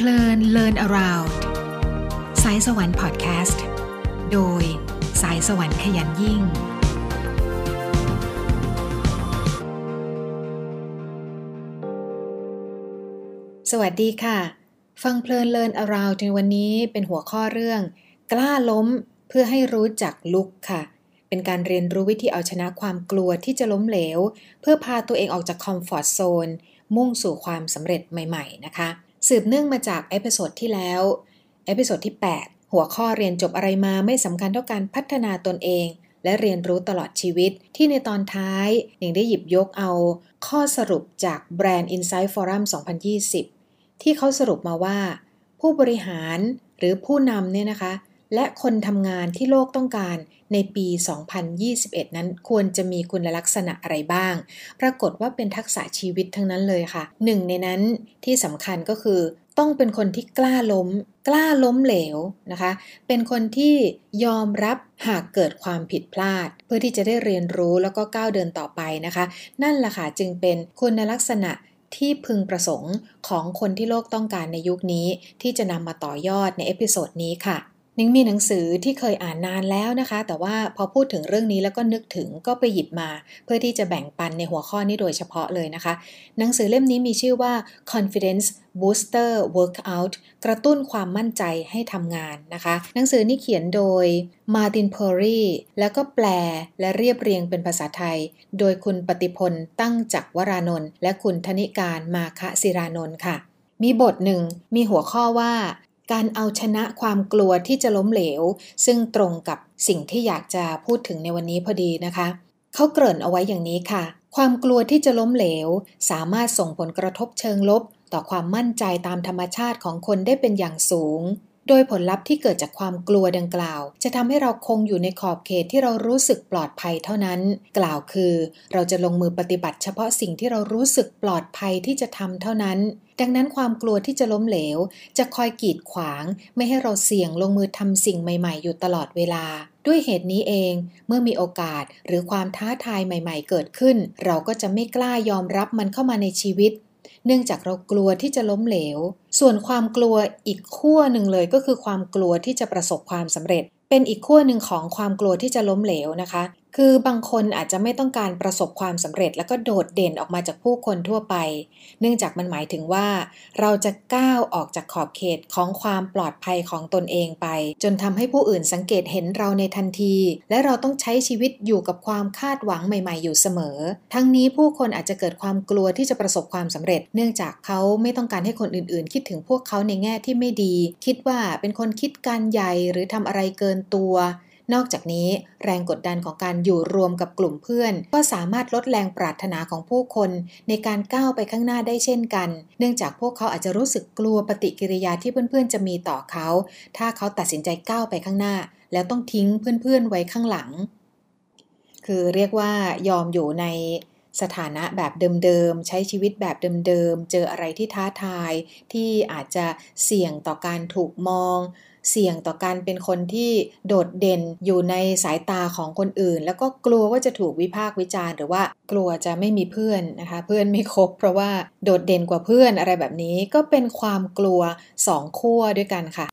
เพลิน Learn Around สายสวรรค์พอดแคสต์ โดยสายสวรรค์ขยันยิ่ง สวัสดีค่ะ ฟังเพลิน Learn Around ในวันนี้เป็นหัวข้อเรื่อง กล้าล้มเพื่อให้รู้จักลุกค่ะ เป็นการเรียนรู้วิธีเอาชนะความกลัวที่จะล้มเหลว เพื่อพาตัวเองออกจากคอมฟอร์ทโซนมุ่งสู่ความสำเร็จใหม่ ๆ นะคะ สืบเนื่องมาจาก episode ที่แล้ว episode ที่ 8 หัวข้อเรียนจบอะไรมาไม่สำคัญเท่าการพัฒนาตนเอง และเรียนรู้ตลอดชีวิต ที่ในตอนท้ายยังได้หยิบยกเอา ข้อสรุปจากแบรนด์ Insight Forum 2020 ที่เขาสรุปมาว่า ผู้บริหารหรือผู้นำเนี่ยนะคะ และคนทำงานที่โลกต้องการในปี 2021 นั้นควรจะมีคุณลักษณะอะไรบ้าง ปรากฏว่าเป็นทักษะชีวิตทั้งนั้นเลยค่ะ หนึ่งในนั้นที่สำคัญก็คือ ต้องเป็นคนที่กล้าล้ม กล้าล้มเหลวนะคะ เป็นคนที่ยอมรับหากเกิดความผิดพลาด เพื่อที่จะได้เรียนรู้แล้วก็ก้าวเดินต่อไปนะคะ นั่นแหละค่ะจึงเป็นคุณลักษณะที่พึงประสงค์ของคนที่โลกต้องการในยุคนี้ ที่จะนำมาต่อยอดใน episode นี้ค่ะ นิ้งมีหนังสือที่เคยอ่านนานแล้วนะคะ แต่ว่าพอพูดถึงเรื่องนี้แล้วก็นึกถึงก็ไปหยิบมา เพื่อที่จะแบ่งปันในหัวข้อนี้โดยเฉพาะเลยนะคะ หนังสือเล่มนี้มีชื่อว่า Confidence Booster Workout กระตุ้นความมั่นใจให้ทำงานนะคะ หนังสือนี้เขียนโดย Martin p e r r y แล้วก็แปลและเรียบเรียงเป็นภาษาไทย โดยคุณปฏิพลตั้งจักวรานนท์และคุณธนิการมาคะศิรานนท์ค่ะ มีบทหนึ่งมีหัวข้อว่า การเอาชนะความกลัวที่จะล้มเหลว ซึ่งตรงกับสิ่งที่อยากจะพูดถึงในวันนี้พอดีนะคะ เขาเกริ่นเอาไว้อย่างนี้ค่ะ ความกลัวที่จะล้มเหลว สามารถส่งผลกระทบเชิงลบ ต่อความมั่นใจตามธรรมชาติของคนได้เป็นอย่างสูง โดยผลลัพธ์ที่เกิดจากความกลัวดังกล่าว จะทำให้เราคงอยู่ในขอบเขตที่เรารู้สึกปลอดภัยเท่านั้น กล่าวคือ เราจะลงมือปฏิบัติเฉพาะสิ่งที่เรารู้สึกปลอดภัยที่จะทำเท่านั้น ดังนั้นความกลัวที่จะล้มเหลว จะคอยกีดขวาง ไม่ให้เราเสี่ยงลงมือทำสิ่งใหม่ ๆ อยู่ตลอดเวลา ด้วยเหตุนี้เอง เมื่อมีโอกาสหรือความท้าทายใหม่ ๆ เกิดขึ้น เราก็จะไม่กล้ายอมรับมันเข้ามาในชีวิต เนื่องจากเรากลัวที่จะล้มเหลว ส่วนความกลัวอีกขั้วหนึ่งเลยก็คือความกลัวที่จะประสบความสำเร็จ เป็นอีกขั้วหนึ่งของความกลัวที่จะล้มเหลวนะคะ คือบางคนอาจจะไม่ต้องการประสบความสำเร็จ แล้วก็โดดเด่นออกมาจากผู้คนทั่วไป เนื่องจากมันหมายถึงว่า เราจะก้าวออกจากขอบเขตของความปลอดภัยของตนเองไป จนทำให้ผู้อื่นสังเกตเห็นเราในทันที และเราต้องใช้ชีวิตอยู่กับความคาดหวังใหม่ ๆ อยู่เสมอ ทั้งนี้ผู้คนอาจจะเกิดความกลัวที่จะประสบความสำเร็จ เนื่องจากเขาไม่ต้องการให้คนอื่น ๆ คิดถึงพวกเขาในแง่ที่ไม่ดี คิดว่าเป็นคนคิดการใหญ่หรือทำอะไรเกินตัว นอกจากนี้แรงกดดันของการอยู่รวมกับกลุ่มเพื่อน ก็สามารถลดแรงปรารถนาของผู้คนในการก้าวไปข้างหน้าได้เช่นกัน เนื่องจากพวกเขาอาจจะรู้สึกกลัวปฏิกิริยาที่เพื่อนๆจะมีต่อเขา ถ้าเขาตัดสินใจก้าวไปข้างหน้า แล้วต้องทิ้งเพื่อนๆไว้ข้างหลัง คือเรียกว่ายอมอยู่ในสถานะแบบเดิมๆ ใช้ชีวิตแบบเดิมๆ เจออะไรที่ท้าทาย ที่อาจจะเสี่ยงต่อการถูกมอง เสี่ยงต่อการเป็นคนที่โดดเด่นอยู่ในสายตาของคนอื่น แล้วก็กลัวว่าจะถูกวิพากษ์วิจารณ์ หรือว่ากลัวจะไม่มีเพื่อนนะคะ เพื่อนไม่ครบเพราะว่าโดดเด่นกว่าเพื่อนอะไรแบบนี้ก็เป็นความกลัวสองขั้วด้วยกันค่ะ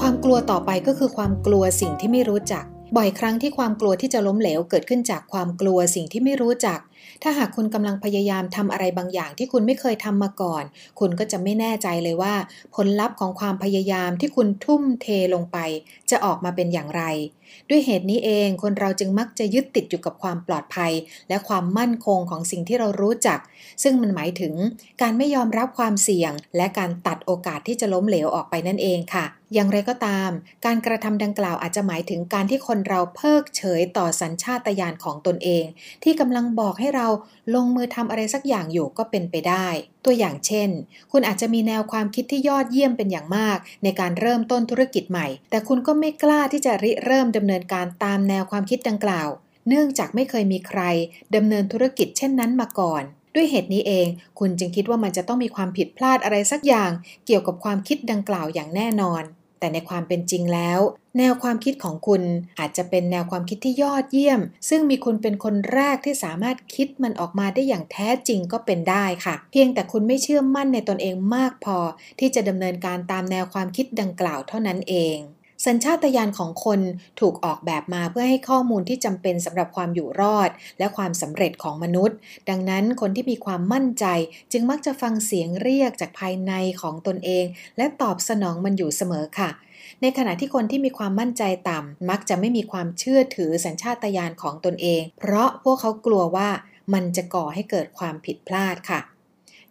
ความกลัวต่อไปก็คือความกลัวสิ่งที่ไม่รู้จัก บ่อยครั้งที่ความกลัวที่จะล้มเหลวเกิดขึ้นจากความกลัวสิ่งที่ไม่รู้จัก ถ้าหากคุณกำลังพยายามทำอะไรบางอย่างที่คุณไม่เคยทำมาก่อน คุณก็จะไม่แน่ใจเลยว่า ผลลัพธ์ของความพยายามที่คุณทุ่มเทลงไป จะออกมาเป็นอย่างไร ด้วยเหตุนี้เองคนเราจึงมักจะยึดติดอยู่กับความปลอดภัย และความมั่นคงของสิ่งที่เรารู้จัก ซึ่งมันหมายถึงการไม่ยอมรับความเสี่ยง และการตัดโอกาสที่จะล้มเหลวออกไปนั่นเองค่ะ อย่างไรก็ตาม การกระทำดังกล่าวอาจจะหมายถึงการที่คนเราเพิกเฉยต่อสัญชาตญาณของตนเอง ที่กำลังบอกให้เราลงมือทำอะไรสักอย่างอยู่ก็เป็นไปได้ตัวอย่างเช่น คุณอาจจะมีแนวความคิดที่ยอดเยี่ยมเป็นอย่างมาก ในการเริ่มต้นธุรกิจใหม่ แต่คุณก็ไม่กล้าที่จะริเริ่มดำเนินการตามแนวความคิดดังกล่าว เนื่องจากไม่เคยมีใครดำเนินธุรกิจเช่นนั้นมาก่อน ด้วยเหตุนี้เอง คุณจึงคิดว่ามันจะต้องมีความผิดพลาดอะไรสักอย่าง เกี่ยวกับความคิดดังกล่าวอย่างแน่นอน แต่ในความเป็นจริงแล้ว แนวความคิดของคุณอาจจะเป็นแนวความคิดที่ยอดเยี่ยม ซึ่งมีคุณเป็นคนแรกที่สามารถคิดมันออกมาได้อย่างแท้จริงก็เป็นได้ค่ะ เพียงแต่คุณไม่เชื่อมั่นในตนเองมากพอ ที่จะดำเนินการตามแนวความคิดดังกล่าวเท่านั้นเอง สัญชาตญาณของคนถูกออกแบบมาเพื่อให้ข้อมูลที่จำเป็นสำหรับความอยู่รอด และความสำเร็จของมนุษย์ ดังนั้นคนที่มีความมั่นใจจึงมักจะฟังเสียงเรียกจากภายในของตนเอง และตอบสนองมันอยู่เสมอค่ะในขณะที่คนที่มีความมั่นใจต่ำ มักจะไม่มีความเชื่อถือสัญชาตญาณของตนเอง เพราะพวกเขากลัวว่ามันจะก่อให้เกิดความผิดพลาดค่ะ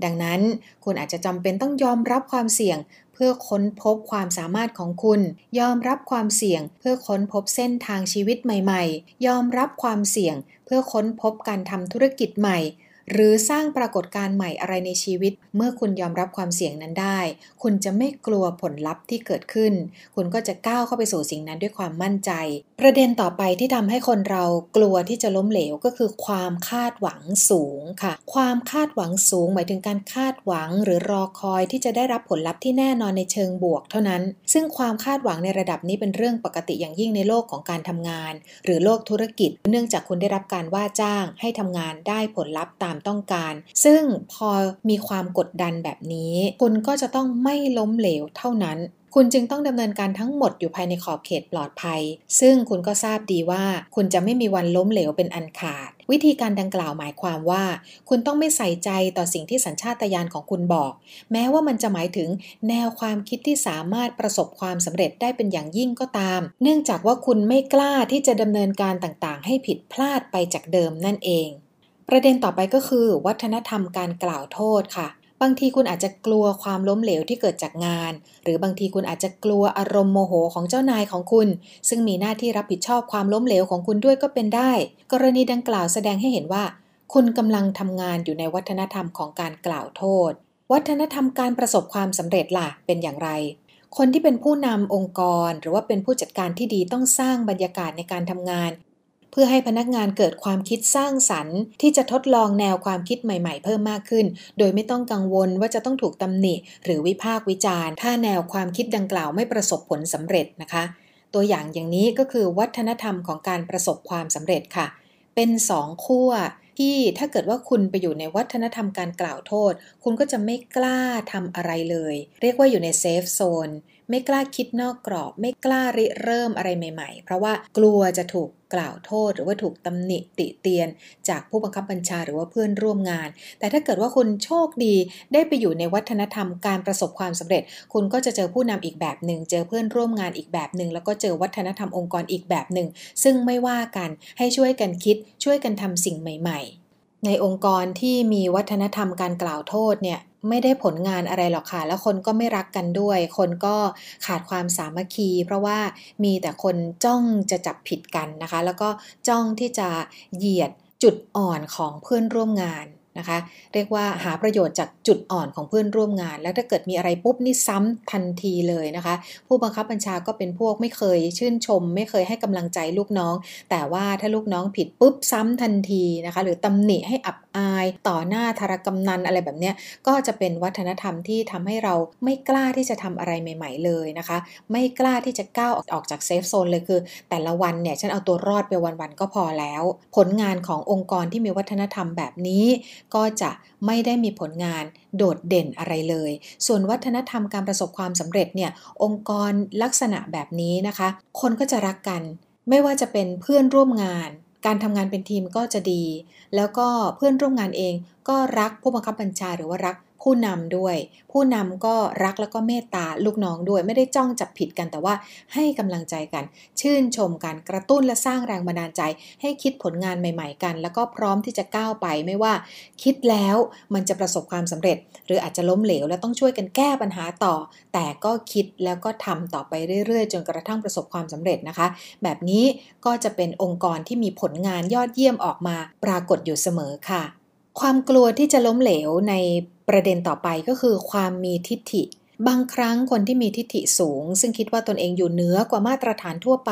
ดังนั้นคุณอาจจะจำเป็นต้องยอมรับความเสี่ยง พื่อค้นพบความสามารถของคุณ ยอมรับความเสี่ยง เพื่อค้นพบเส้นทางชีวิตใหม่ ๆ ยอมรับความเสี่ยง เพื่อค้นพบการทำธุรกิจใหม่ หรือสร้างปรากฏการณ์ใหม่อะไรในชีวิต เมื่อคุณยอมรับความเสี่ยงนั้นได้ คุณจะไม่กลัวผลลัพธ์ที่เกิดขึ้น คุณก็จะก้าวเข้าไปสู่สิ่งนั้นด้วยความมั่นใจ ประเด็นต่อไปที่ทำให้คนเรากลัวที่จะล้มเหลวก็คือความคาดหวังสูงค่ะ ความคาดหวังสูง หมายถึงการคาดหวังหรือรอคอยที่จะได้รับผลลัพธ์ที่แน่นอนในเชิงบวกเท่านั้น ซึ่งความคาดหวังในระดับนี้เป็นเรื่องปกติอย่างยิ่งในโลกของการทำงาน หรือโลกธุรกิจ เนื่องจากคุณได้รับการว่าจ้างให้ทำงานได้ผลลัพธ์ตามต้องการ ซึ่งพอมีความกดดันแบบนี้ คุณก็จะต้องไม่ล้มเหลวเท่านั้นคุณจึงต้องดำเนินการทั้งหมดอยู่ภายในขอบเขตปลอดภัย ซึ่งคุณก็ทราบดีว่า คุณจะไม่มีวันล้มเหลวเป็นอันขาด วิธีการดังกล่าวหมายความว่า คุณต้องไม่ใส่ใจต่อสิ่งที่สัญชาตญาณของคุณบอก แม้ว่ามันจะหมายถึงแนวความคิดที่สามารถประสบความสำเร็จได้เป็นอย่างยิ่งก็ตาม เนื่องจากว่าคุณไม่กล้าที่จะดำเนินการต่างๆ ให้ผิดพลาดไปจากเดิมนั่นเอง ประเด็นต่อไปก็คือ วัฒนธรรมการกล่าวโทษค่ะ บางทีคุณอาจจะกลัวความล้มเหลวที่เกิดจากงาน หรือบางทีคุณอาจจะกลัวอารมณ์โมโหของเจ้านายของคุณ ซึ่งมีหน้าที่รับผิดชอบความล้มเหลวของคุณด้วยก็เป็นได้ กรณีดังกล่าวแสดงให้เห็นว่า คุณกำลังทำงานอยู่ในวัฒนธรรมของการกล่าวโทษ วัฒนธรรมการประสบความสำเร็จล่ะเป็นอย่างไรคนที่เป็นผู้นำองค์กร หรือว่าเป็นผู้จัดการที่ดีต้องสร้างบรรยากาศในการทำงาน เพื่อให้พนักงานเกิดความคิดสร้างสรรค์ ที่จะทดลองแนวความคิดใหม่ ๆ เพิ่มมากขึ้น โดยไม่ต้องกังวลว่าจะต้องถูกตำหนิ หรือวิพากษ์วิจารณ์ ถ้าแนวความคิดดังกล่าวไม่ประสบผลสำเร็จนะคะ ตัวอย่างอย่างนี้ก็คือวัฒนธรรมของการประสบความสำเร็จค่ะ เป็นสองขั้วที่ถ้าเกิดว่าคุณไปอยู่ในวัฒนธรรมการกล่าวโทษ คุณก็จะไม่กล้าทำอะไรเลย เรียกว่าอยู่ในเซฟโซนไม่กล้าคิดนอกกรอบ ไม่กล้าริเริ่มอะไรใหม่ ๆ เพราะว่ากลัวจะถูก กล่าวโทษ หรือว่าถูกตำหนิติเตียน จากผู้บังคับบัญชาหรือว่าเพื่อนร่วมงาน แต่ถ้าเกิดว่าคุณโชคดีได้ไปอยู่ในวัฒนธรรมการประสบความสำเร็จ คุณก็จะเจอผู้นำอีกแบบหนึ่ง เจอเพื่อนร่วมงานอีกแบบหนึ่ง แล้วก็เจอวัฒนธรรมองค์กรอีกแบบหนึ่ง ซึ่งไม่ว่ากันให้ช่วยกันคิด ช่วยกันทำสิ่งใหม่ ๆ ในองค์กรที่มีวัฒนธรรมการกล่าวโทษเนี่ยไม่ได้ผลงานอะไรหรอกค่ะ แล้วคนก็ไม่รักกันด้วย คนก็ขาดความสามัคคี เพราะว่ามีแต่คนจ้องจะจับผิดกันนะคะ แล้วก็จ้องที่จะเหยียดจุดอ่อนของเพื่อนร่วมงาน นะคะ เรียกว่าหาประโยชน์จากจุดอ่อนของเพื่อนร่วมงาน แล้วถ้าเกิดมีอะไรปุ๊บนี่ซ้ำทันทีเลยนะคะ ผู้บังคับบัญชาก็เป็นพวกไม่เคยชื่นชม ไม่เคยให้กำลังใจลูกน้อง แต่ว่าถ้าลูกน้องผิดปุ๊บซ้ำทันทีนะคะ หรือตำหนิให้อับอาย ต่อหน้าธารกำนันอะไรแบบนี้ก็จะเป็นวัฒนธรรมที่ทำให้เราไม่กล้าที่จะทำอะไรใหม่ ๆ เลยนะคะ ไม่กล้าที่จะก้าวออกจากเซฟโซนเลยคือ แต่ละวันเนี่ยฉันเอาตัวรอดไปวันๆก็พอแล้ว ผลงานขององค์กรที่มีวัฒนธรรมแบบนี้ ก็จะไม่ได้มีผลงานโดดเด่นอะไรเลย ส่วนวัฒนธรรมการประสบความสำเร็จเนี่ยองค์กรลักษณะแบบนี้นะคะ คนก็จะรักกัน ไม่ว่าจะเป็นเพื่อนร่วมงาน การทำงานเป็นทีมก็จะดี แล้วก็เพื่อนร่วมงานเอง ก็รักผู้บังคับบัญชาหรือว่ารักผู้นำด้วย ผู้นำก็รักแล้วก็เมตตาลูกน้องด้วยไม่ได้จ้องจับผิดกันแต่ว่าให้กำลังใจกัน ชื่นชมกันกระตุ้นและสร้างแรงบันดาลใจ ให้คิดผลงานใหม่ ๆ กัน แล้วก็พร้อมที่จะก้าวไปไม่ว่า คิดแล้วมันจะประสบความสำเร็จ หรืออาจจะล้มเหลว และต้องช่วยกันแก้ปัญหาต่อ แต่ก็คิดแล้วก็ทำต่อไปเรื่อยๆ จนกระทั่งประสบความสำเร็จนะคะ แบบนี้ก็จะเป็นองค์กรที่มีผลงานยอดเยี่ยมออกมาปรากฏอยู่เสมอค่ะ ความกลัวที่จะล้มเหลวในประเด็นต่อไปก็คือความมีทิฏฐิ บางครั้งคนที่มีทิฏฐิสูง ซึ่งคิดว่าตนเองอยู่เหนือกว่ามาตรฐานทั่วไป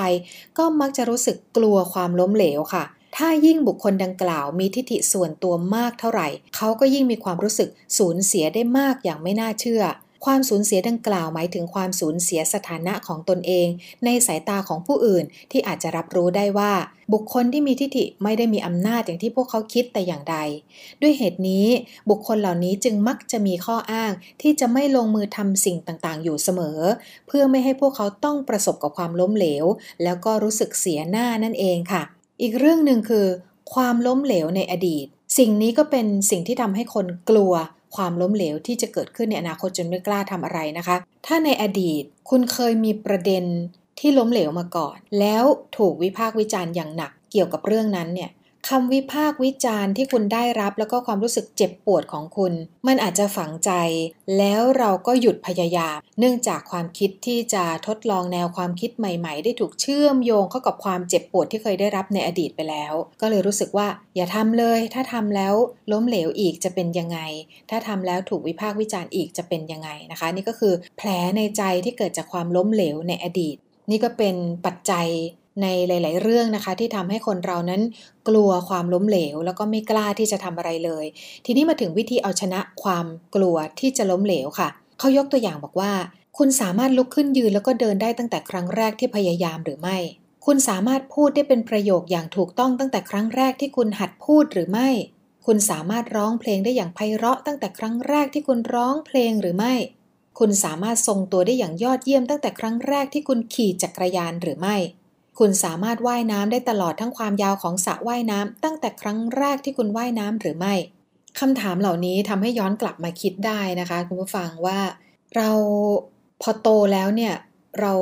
ก็มักจะรู้สึกกลัวความล้มเหลวค่ะ ถ้ายิ่งบุคคลดังกล่าวมีทิฏฐิส่วนตัวมากเท่าไหร่ เขาก็ยิ่งมีความรู้สึกสูญเสียได้มากอย่างไม่น่าเชื่อ ความสูญเสียดังกล่าวหมายถึงความสูญเสียสถานะของตนเอง ในสายตาของผู้อื่นที่อาจจะรับรู้ได้ว่า บุคคลที่มีทิฏฐิไม่ได้มีอำนาจอย่างที่พวกเขาคิดแต่อย่างใด ด้วยเหตุนี้ บุคคลเหล่านี้จึงมักจะมีข้ออ้างที่จะไม่ลงมือทำสิ่งต่างๆ อยู่เสมอ เพื่อไม่ให้พวกเขาต้องประสบกับความล้มเหลว แล้วก็รู้สึกเสียหน้านั่นเองค่ะ อีกเรื่องหนึ่งคือ ความล้มเหลวในอดีต สิ่งนี้ก็เป็นสิ่งที่ทำให้คนกลัว ความล้มเหลวที่จะเกิดขึ้นในอนาคตจนไม่กล้าทำอะไรนะคะ ถ้าในอดีตคุณเคยมีประเด็นที่ล้มเหลวมาก่อน แล้วถูกวิพากษ์วิจารณ์อย่างหนักเกี่ยวกับเรื่องนั้นเนี่ย คำวิพากษ์วิจารณ์ที่คุณได้รับแล้วก็ความรู้สึกเจ็บปวดของคุณ มันอาจจะฝังใจ แล้วเราก็หยุดพยายาม เนื่องจากความคิดที่จะทดลองแนวความคิดใหม่ ๆ ได้ถูกเชื่อมโยงเข้ากับความเจ็บปวดที่เคยได้รับในอดีตไปแล้ว ก็เลยรู้สึกว่า อย่าทำเลย ถ้าทำแล้วล้มเหลวอีกจะเป็นยังไง ถ้าทำแล้วถูกวิพากษ์วิจารณ์อีกจะเป็นยังไงนะคะ นี่ก็คือแผลในใจที่เกิดจากความล้มเหลวในอดีต นี่ก็เป็นปัจจัย ในหลาย ๆ เรื่องนะคะ ที่ทำให้คนเรานั้นกลัวความล้มเหลว แล้วก็ไม่กล้าที่จะทำอะไรเลย ทีนี้มาถึงวิธีเอาชนะความกลัวที่จะล้มเหลวค่ะเขายกตัวอย่างบอกว่า คุณสามารถลุกขึ้นยืนแล้วก็เดินได้ตั้งแต่ครั้งแรกที่พยายามหรือไม่ คุณสามารถพูดได้เป็นประโยคอย่างถูกต้องตั้งแต่ครั้งแรกที่คุณหัดพูดหรือไม่ คุณสามารถร้องเพลงได้อย่างไพเราะตั้งแต่ครั้งแรกที่คุณร้องเพลงหรือไม่ คุณสามารถทรงตัวได้อย่างยอดเยี่ยมตั้งแต่ครั้งแรกที่คุณขี่จักรยานหรือไม่ คุณสามารถว่ายน้ำได้ตลอดทั้งความยาวของสระว่ายน้ำตั้งแต่ครั้งแรกที่คุณว่ายน้ำหรือไม่คำถามเหล่านี้ทำให้ย้อนกลับมาคิดได้นะคะ คุณผู้ฟังว่าเราพอโตแล้วเนี่ยเรา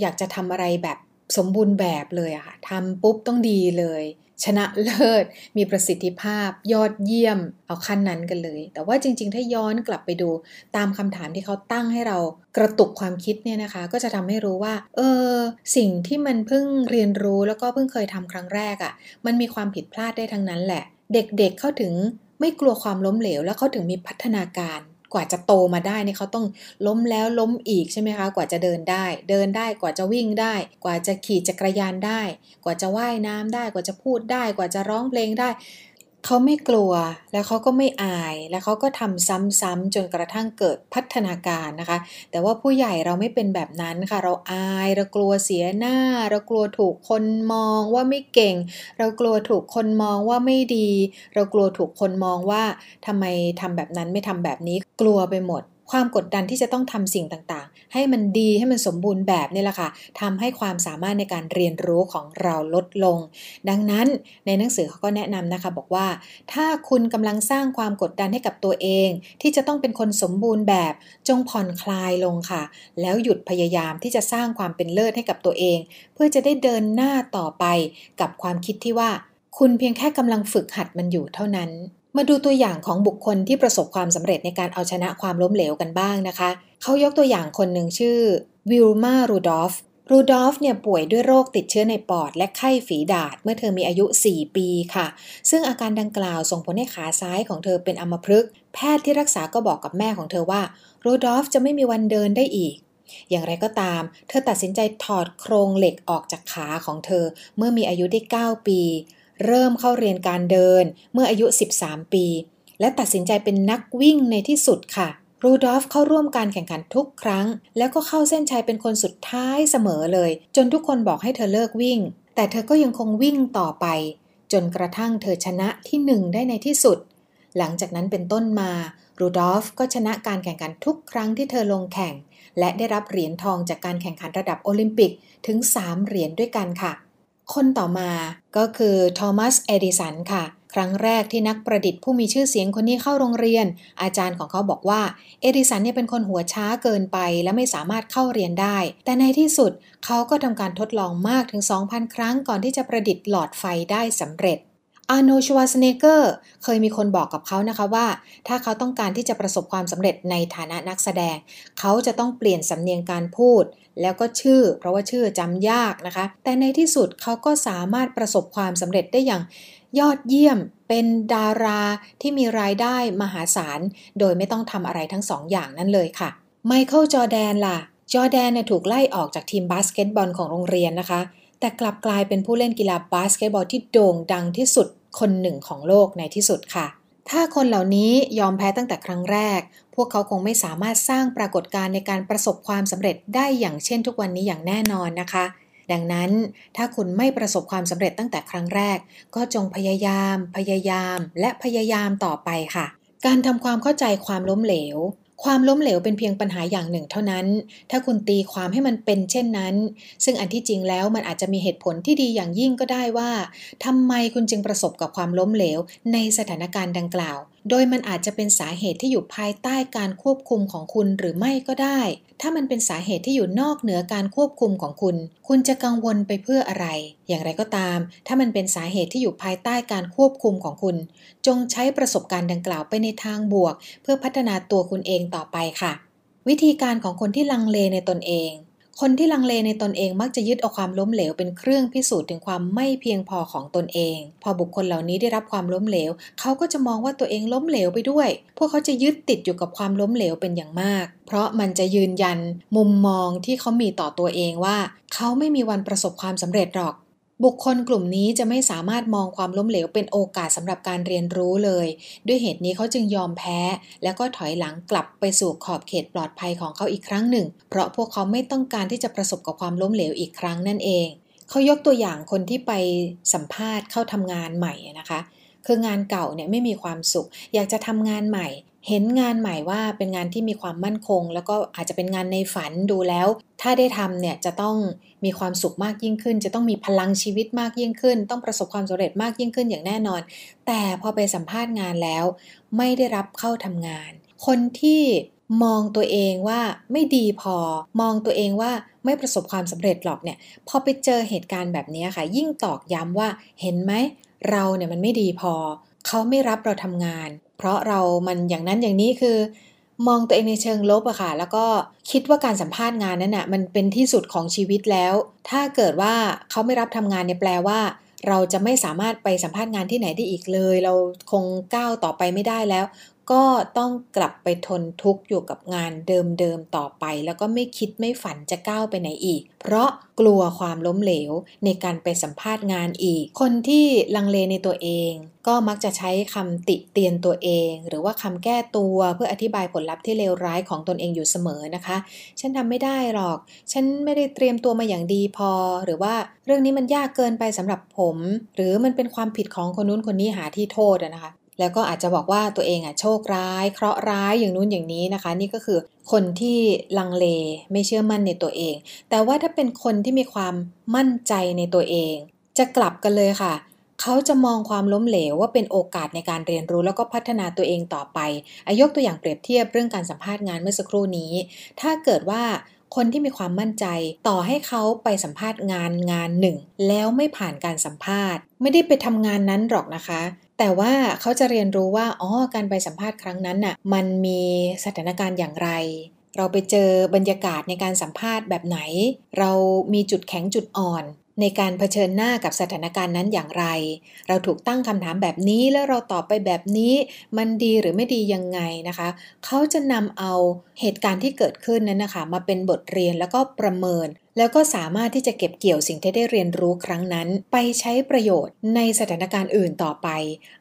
อยากจะทำอะไรแบบสมบูรณ์แบบเลยอะค่ะทำปุ๊บต้องดีเลย ชนะเลิศ มีประสิทธิภาพ ยอดเยี่ยม เอาขั้นนั้นกันเลย แต่ว่าจริง ๆ ถ้าย้อนกลับไปดูตามคำถามที่เขาตั้งให้เรากระตุกความคิดเนี่ยนะคะ ก็จะทำให้รู้ว่า เออ สิ่งที่มันเพิ่งเรียนรู้แล้วก็เพิ่งเคยทำครั้งแรกอะ่ะ มันมีความผิดพลาดได้ทั้งนั้นแหละ เด็กๆเข้าถึงไม่กลัวความล้มเหลว แล้วเขาถึงมีพัฒนาการ กว่าจะโตมาได้เนี่ยเขาต้องล้มแล้วล้มอีกใช่ไหมคะ กว่าจะเดินได้ เดินได้กว่าจะวิ่งได้ กว่าจะขี่จักรยานได้ กว่าจะว่ายน้ำได้ กว่าจะพูดได้ กว่าจะร้องเพลงได้ เขาไม่กลัวแล้วเขาก็ไม่อาย แล้วเขาก็ทำซ้ำๆจนกระทั่งเกิดพัฒนาการนะคะ แต่ว่าผู้ใหญ่เราไม่เป็นแบบนั้นค่ะ เราอายเรากลัวเสียหน้า เรากลัวถูกคนมองว่าไม่เก่ง เรากลัวถูกคนมองว่าไม่ดี เรากลัวถูกคนมองว่าทำไมทำแบบนั้นไม่ทำแบบนี้กลัวไปหมด ความกดดันที่จะต้องทำสิ่งต่างๆ ให้มันดีให้มันสมบูรณ์แบบนี่แหละค่ะทำให้ความสามารถในการเรียนรู้ของเราลดลง ดังนั้นในหนังสือเขาก็แนะนำนะคะบอกว่า ถ้าคุณกำลังสร้างความกดดันให้กับตัวเอง ที่จะต้องเป็นคนสมบูรณ์แบบจงผ่อนคลายลงค่ะ แล้วหยุดพยายามที่จะสร้างความเป็นเลิศให้กับตัวเอง เพื่อจะได้เดินหน้าต่อไปกับความคิดที่ว่า คุณเพียงแค่กำลังฝึกหัดมันอยู่เท่านั้น มาดูตัวอย่างของบุคคลที่ประสบความสำเร็จในการเอาชนะความล้มเหลวกันบ้างนะคะ เขายกตัวอย่างคนหนึ่งชื่อวิลมารูดอฟรูดอฟเนี่ยป่วยด้วยโรคติดเชื้อในปอด และไข้ฝีดาษเมื่อเธอมีอายุ 4 ปีค่ะ ซึ่งอาการดังกล่าวส่งผลให้ขาซ้ายของเธอเป็นอัมพฤกษ์แพทย์ที่รักษาก็บอกกับแม่ของเธอว่ารูดอฟจะไม่มีวันเดินได้อีก อย่างไรก็ตาม เธอตัดสินใจถอดโครงเหล็กออกจากขาของเธอ เมื่อมีอายุได้ 9 ปี เริ่มเข้าเรียนการเดินเมื่ออายุ 13 ปี และตัดสินใจเป็นนักวิ่งในที่สุดค่ะรูดอฟเข้าร่วมการแข่งขันทุกครั้ง แล้วก็เข้าเส้นชัยเป็นคนสุดท้ายเสมอเลย จนทุกคนบอกให้เธอเลิกวิ่ง แต่เธอก็ยังคงวิ่งต่อไป จนกระทั่งเธอชนะที่หนึ่งได้ในที่สุด หลังจากนั้นเป็นต้นมารูดอฟก็ชนะการแข่งขันทุกครั้งที่เธอลงแข่ง และได้รับเหรียญทองจากการแข่งขันระดับโอลิมปิกถึง 3 เหรียญด้วยกันค่ะ คนต่อมาก็คือโทมัสเอดิสันค่ะ ครั้งแรกที่นักประดิษฐ์ผู้มีชื่อเสียงคนนี้เข้าโรงเรียน อาจารย์ของเขาบอกว่าเอดิสันเนี่ยเป็นคนหัวช้าเกินไปและไม่สามารถเข้าเรียนได้ แต่ในที่สุดเขาก็ทำการทดลองมากถึง 2,000 ครั้งก่อนที่จะประดิษฐ์หลอดไฟได้สำเร็จ อาร์โนชวาสเนเกอร์เคยมีคนบอกกับเขานะคะว่า ถ้าเขาต้องการที่จะประสบความสำเร็จในฐานะนักแสดง เขาจะต้องเปลี่ยนสำเนียงการพูด แล้วก็ชื่อ เพราะว่าชื่อจำยากนะคะ แต่ในที่สุดเขาก็สามารถประสบความสำเร็จได้อย่างยอดเยี่ยมเป็นดาราที่มีรายได้มหาศาล โดยไม่ต้องทำอะไรทั้งสองอย่างนั้นเลยค่ะไมเคิลจอร์แดนล่ะ จอร์แดนเนี่ยถูกไล่ออกจากทีมบาสเกตบอลของโรงเรียนนะคะ แต่กลับกลายเป็นผู้เล่นกีฬาบาสเกตบอลที่โด่งดังที่สุด คนหนึ่งของโลกในที่สุดค่ะ ถ้าคนเหล่านี้ยอมแพ้ตั้งแต่ครั้งแรก พวกเขาคงไม่สามารถสร้างปรากฏการณ์ในการประสบความสำเร็จได้อย่างเช่นทุกวันนี้อย่างแน่นอนนะคะ ดังนั้นถ้าคุณไม่ประสบความสำเร็จตั้งแต่ครั้งแรก ก็จงพยายาม พยายาม และพยายามต่อไปค่ะ การทำความเข้าใจความล้มเหลว ความล้มเหลวเป็นเพียงปัญหาอย่างหนึ่งเท่านั้น ถ้าคุณตีความให้มันเป็นเช่นนั้น ซึ่งอันที่จริงแล้วมันอาจจะมีเหตุผลที่ดีอย่างยิ่งก็ได้ว่าทำไมคุณจึงประสบกับความล้มเหลวในสถานการณ์ดังกล่าว โดยมันอาจจะเป็นสาเหตุที่อยู่ภายใต้การควบคุมของคุณหรือไม่ก็ได้ ถ้ามันเป็นสาเหตุที่อยู่นอกเหนือการควบคุมของคุณ คุณจะกังวลไปเพื่ออะไร อย่างไรก็ตาม ถ้ามันเป็นสาเหตุที่อยู่ภายใต้การควบคุมของคุณ จงใช้ประสบการณ์ดังกล่าวไปในทางบวก เพื่อพัฒนาตัวคุณเองต่อไปค่ะ วิธีการของคนที่ลังเลในตนเอง คนที่ลังเลในตนเองมักจะยึดเอาความล้มเหลวเป็นเครื่องพิสูจน์ถึงความไม่เพียงพอของตนเอง พอบุคคลเหล่านี้ได้รับความล้มเหลว เขาก็จะมองว่าตัวเองล้มเหลวไปด้วย พวกเขาจะยึดติดอยู่กับความล้มเหลวเป็นอย่างมาก เพราะมันจะยืนยัน มุมมองที่เขามีต่อตัวเองว่า เขาไม่มีวันประสบความสำเร็จหรอก บุคคลกลุ่มนี้จะไม่สามารถมองความล้มเหลวเป็นโอกาสสำหรับการเรียนรู้เลย ด้วยเหตุนี้เขาจึงยอมแพ้ แล้วก็ถอยหลังกลับไปสู่ขอบเขตปลอดภัยของเขาอีกครั้งหนึ่ง เพราะพวกเขาไม่ต้องการที่จะประสบกับความล้มเหลวอีกครั้งนั่นเอง เขายกตัวอย่างคนที่ไปสัมภาษณ์เข้าทำงานใหม่นะคะ คืองานเก่าเนี่ยไม่มีความสุข อยากจะทำงานใหม่ เห็นงานใหม่ว่าเป็นงานที่มีความมั่นคง แล้วก็อาจจะเป็นงานในฝันดูแล้ว ถ้าได้ทำเนี่ยจะต้องมีความสุขมากยิ่งขึ้น จะต้องมีพลังชีวิตมากยิ่งขึ้น ต้องประสบความสำเร็จมากยิ่งขึ้นอย่างแน่นอน แต่พอไปสัมภาษณ์งานแล้ว ไม่ได้รับเข้าทำงาน คนที่มองตัวเองว่าไม่ดีพอ มองตัวเองว่าไม่ประสบความสำเร็จหรอกเนี่ยพอไปเจอเหตุการณ์แบบนี้ค่ะ ยิ่งตอกย้ำว่าเห็นไหมเราเนี่ยมันไม่ดีพอ เขาไม่รับเราทำงาน เพราะเรามันอย่างนั้นอย่างนี้คือ มองตัวเองในเชิงลบอะค่ะ แล้วก็คิดว่าการสัมภาษณ์งานนั้นอะมันเป็นที่สุดของชีวิตแล้ว ถ้าเกิดว่าเขาไม่รับทำงานเนี่ยแปลว่า เราจะไม่สามารถไปสัมภาษณ์งานที่ไหนได้อีกเลย เราคงก้าวต่อไปไม่ได้แล้ว ก็ต้องกลับไปทนทุกข์อยู่กับงานเดิมๆต่อไป แล้วก็ไม่คิดไม่ฝันจะก้าวไปไหนอีก เพราะกลัวความล้มเหลวในการไปสัมภาษณ์งานอีก คนที่ลังเลในตัวเอง ก็มักจะใช้คำติเตียนตัวเอง หรือว่าคำแก้ตัวเพื่ออธิบายผลลัพธ์ที่เลวร้ายของตนเองอยู่เสมอนะคะ ฉันทำไม่ได้หรอก ฉันไม่ได้เตรียมตัวมาอย่างดีพอ หรือว่าเรื่องนี้มันยากเกินไปสำหรับผม หรือมันเป็นความผิดของคนนู้นคนนี้หาที่โทษนะคะ แล้วก็อาจจะบอกว่าตัวเองอะโชคร้าย เคราะห์ร้ายอย่างนู้นอย่างนี้นะคะ นี่ก็คือคนที่ลังเลไม่เชื่อมั่นในตัวเอง แต่ว่าถ้าเป็นคนที่มีความมั่นใจในตัวเอง จะกลับกันเลยค่ะ เขาจะมองความล้มเหลวว่าเป็นโอกาสในการเรียนรู้แล้วก็พัฒนาตัวเองต่อไปอายกตัวอย่างเปรียบเทียบเรื่องการสัมภาษณ์งานเมื่อสักครู่นี้ ถ้าเกิดว่าคนที่มีความมั่นใจต่อให้เขาไปสัมภาษณ์งานงานหนึ่ง แล้วไม่ผ่านการสัมภาษณ์ ไม่ได้ไปทำงานนั้นหรอกนะคะ แต่ว่าเขาจะเรียนรู้ว่าอ๋อการไปสัมภาษณ์ครั้งนั้นน่ะมันมีสถานการณ์อย่างไร เราไปเจอบรรยากาศในการสัมภาษณ์แบบไหน เรามีจุดแข็งจุดอ่อน ในการเผชิญหน้ากับสถานการณ์นั้นอย่างไร เราถูกตั้งคำถามแบบนี้แล้วเราตอบไปแบบนี้ มันดีหรือไม่ดียังไงนะคะ เขาจะนำเอา เหตุการณ์ที่เกิดขึ้นนั้นนะคะ มาเป็นบทเรียนแล้วก็ประเมิน แล้วก็สามารถที่จะเก็บเกี่ยวสิ่งที่ได้เรียนรู้ครั้งนั้น ไปใช้ประโยชน์ในสถานการณ์อื่นต่อไป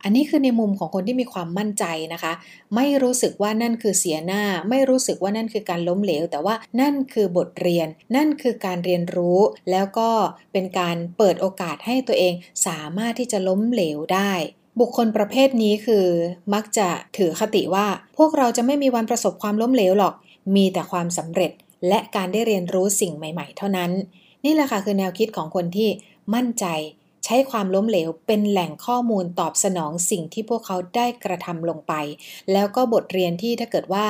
อันนี้คือในมุมของคนที่มีความมั่นใจนะคะ ไม่รู้สึกว่านั่นคือเสียหน้า ไม่รู้สึกว่านั่นคือการล้มเหลว แต่ว่านั่นคือบทเรียน นั่นคือการเรียนรู้ แล้วก็เป็นการเปิดโอกาสให้ตัวเองสามารถที่จะล้มเหลวได้ บุคคลประเภทนี้คือ มักจะถือคติว่า พวกเราจะไม่มีวันประสบความล้มเหลวหรอก มีแต่ความสำเร็จและการได้เรียนรู้สิ่งใหม่ ๆ เท่านั้น นี่แหละค่ะคือแนวคิดของคนที่มั่นใจ ใช้ความล้มเหลวเป็นแหล่งข้อมูลตอบสนองสิ่งที่พวกเขาได้กระทำลงไป แล้วก็บทเรียนที่ถ้าเกิดว่า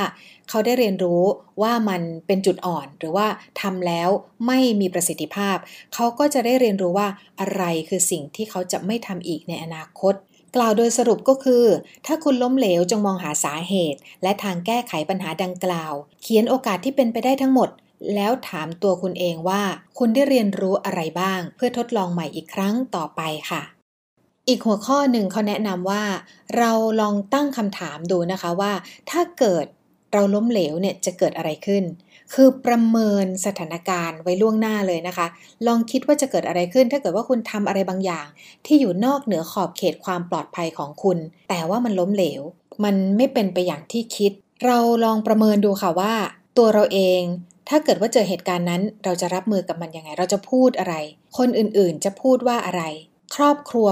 เขาได้เรียนรู้ว่ามันเป็นจุดอ่อน หรือว่าทำแล้วไม่มีประสิทธิภาพ เขาก็จะได้เรียนรู้ว่าอะไรคือสิ่งที่เขาจะไม่ทำอีกในอนาคต กล่าวโดยสรุปก็คือ ถ้าคุณล้มเหลวจงมองหาสาเหตุ และทางแก้ไขปัญหาดังกล่าว เขียนโอกาสที่เป็นไปได้ทั้งหมด แล้วถามตัวคุณเองว่า คุณได้เรียนรู้อะไรบ้าง เพื่อทดลองใหม่อีกครั้งต่อไปค่ะ อีกหัวข้อหนึ่งเขาแนะนำว่า เราลองตั้งคำถามดูนะคะว่า ถ้าเกิดเราล้มเหลวเนี่ยจะเกิดอะไรขึ้น คือประเมินสถานการณ์ไว้ล่วงหน้าเลยนะคะ ลองคิดว่าจะเกิดอะไรขึ้น ถ้าเกิดว่าคุณทำอะไรบางอย่าง ที่อยู่นอกเหนือขอบเขตความปลอดภัยของคุณ แต่ว่ามันล้มเหลว มันไม่เป็นไปอย่างที่คิด เราลองประเมินดูค่ะว่า ตัวเราเอง ถ้าเกิดว่าเจอเหตุการณ์นั้น เราจะรับมือกับมันยังไง เราจะพูดอะไร คนอื่นๆ จะพูดว่าอะไร ครอบครัว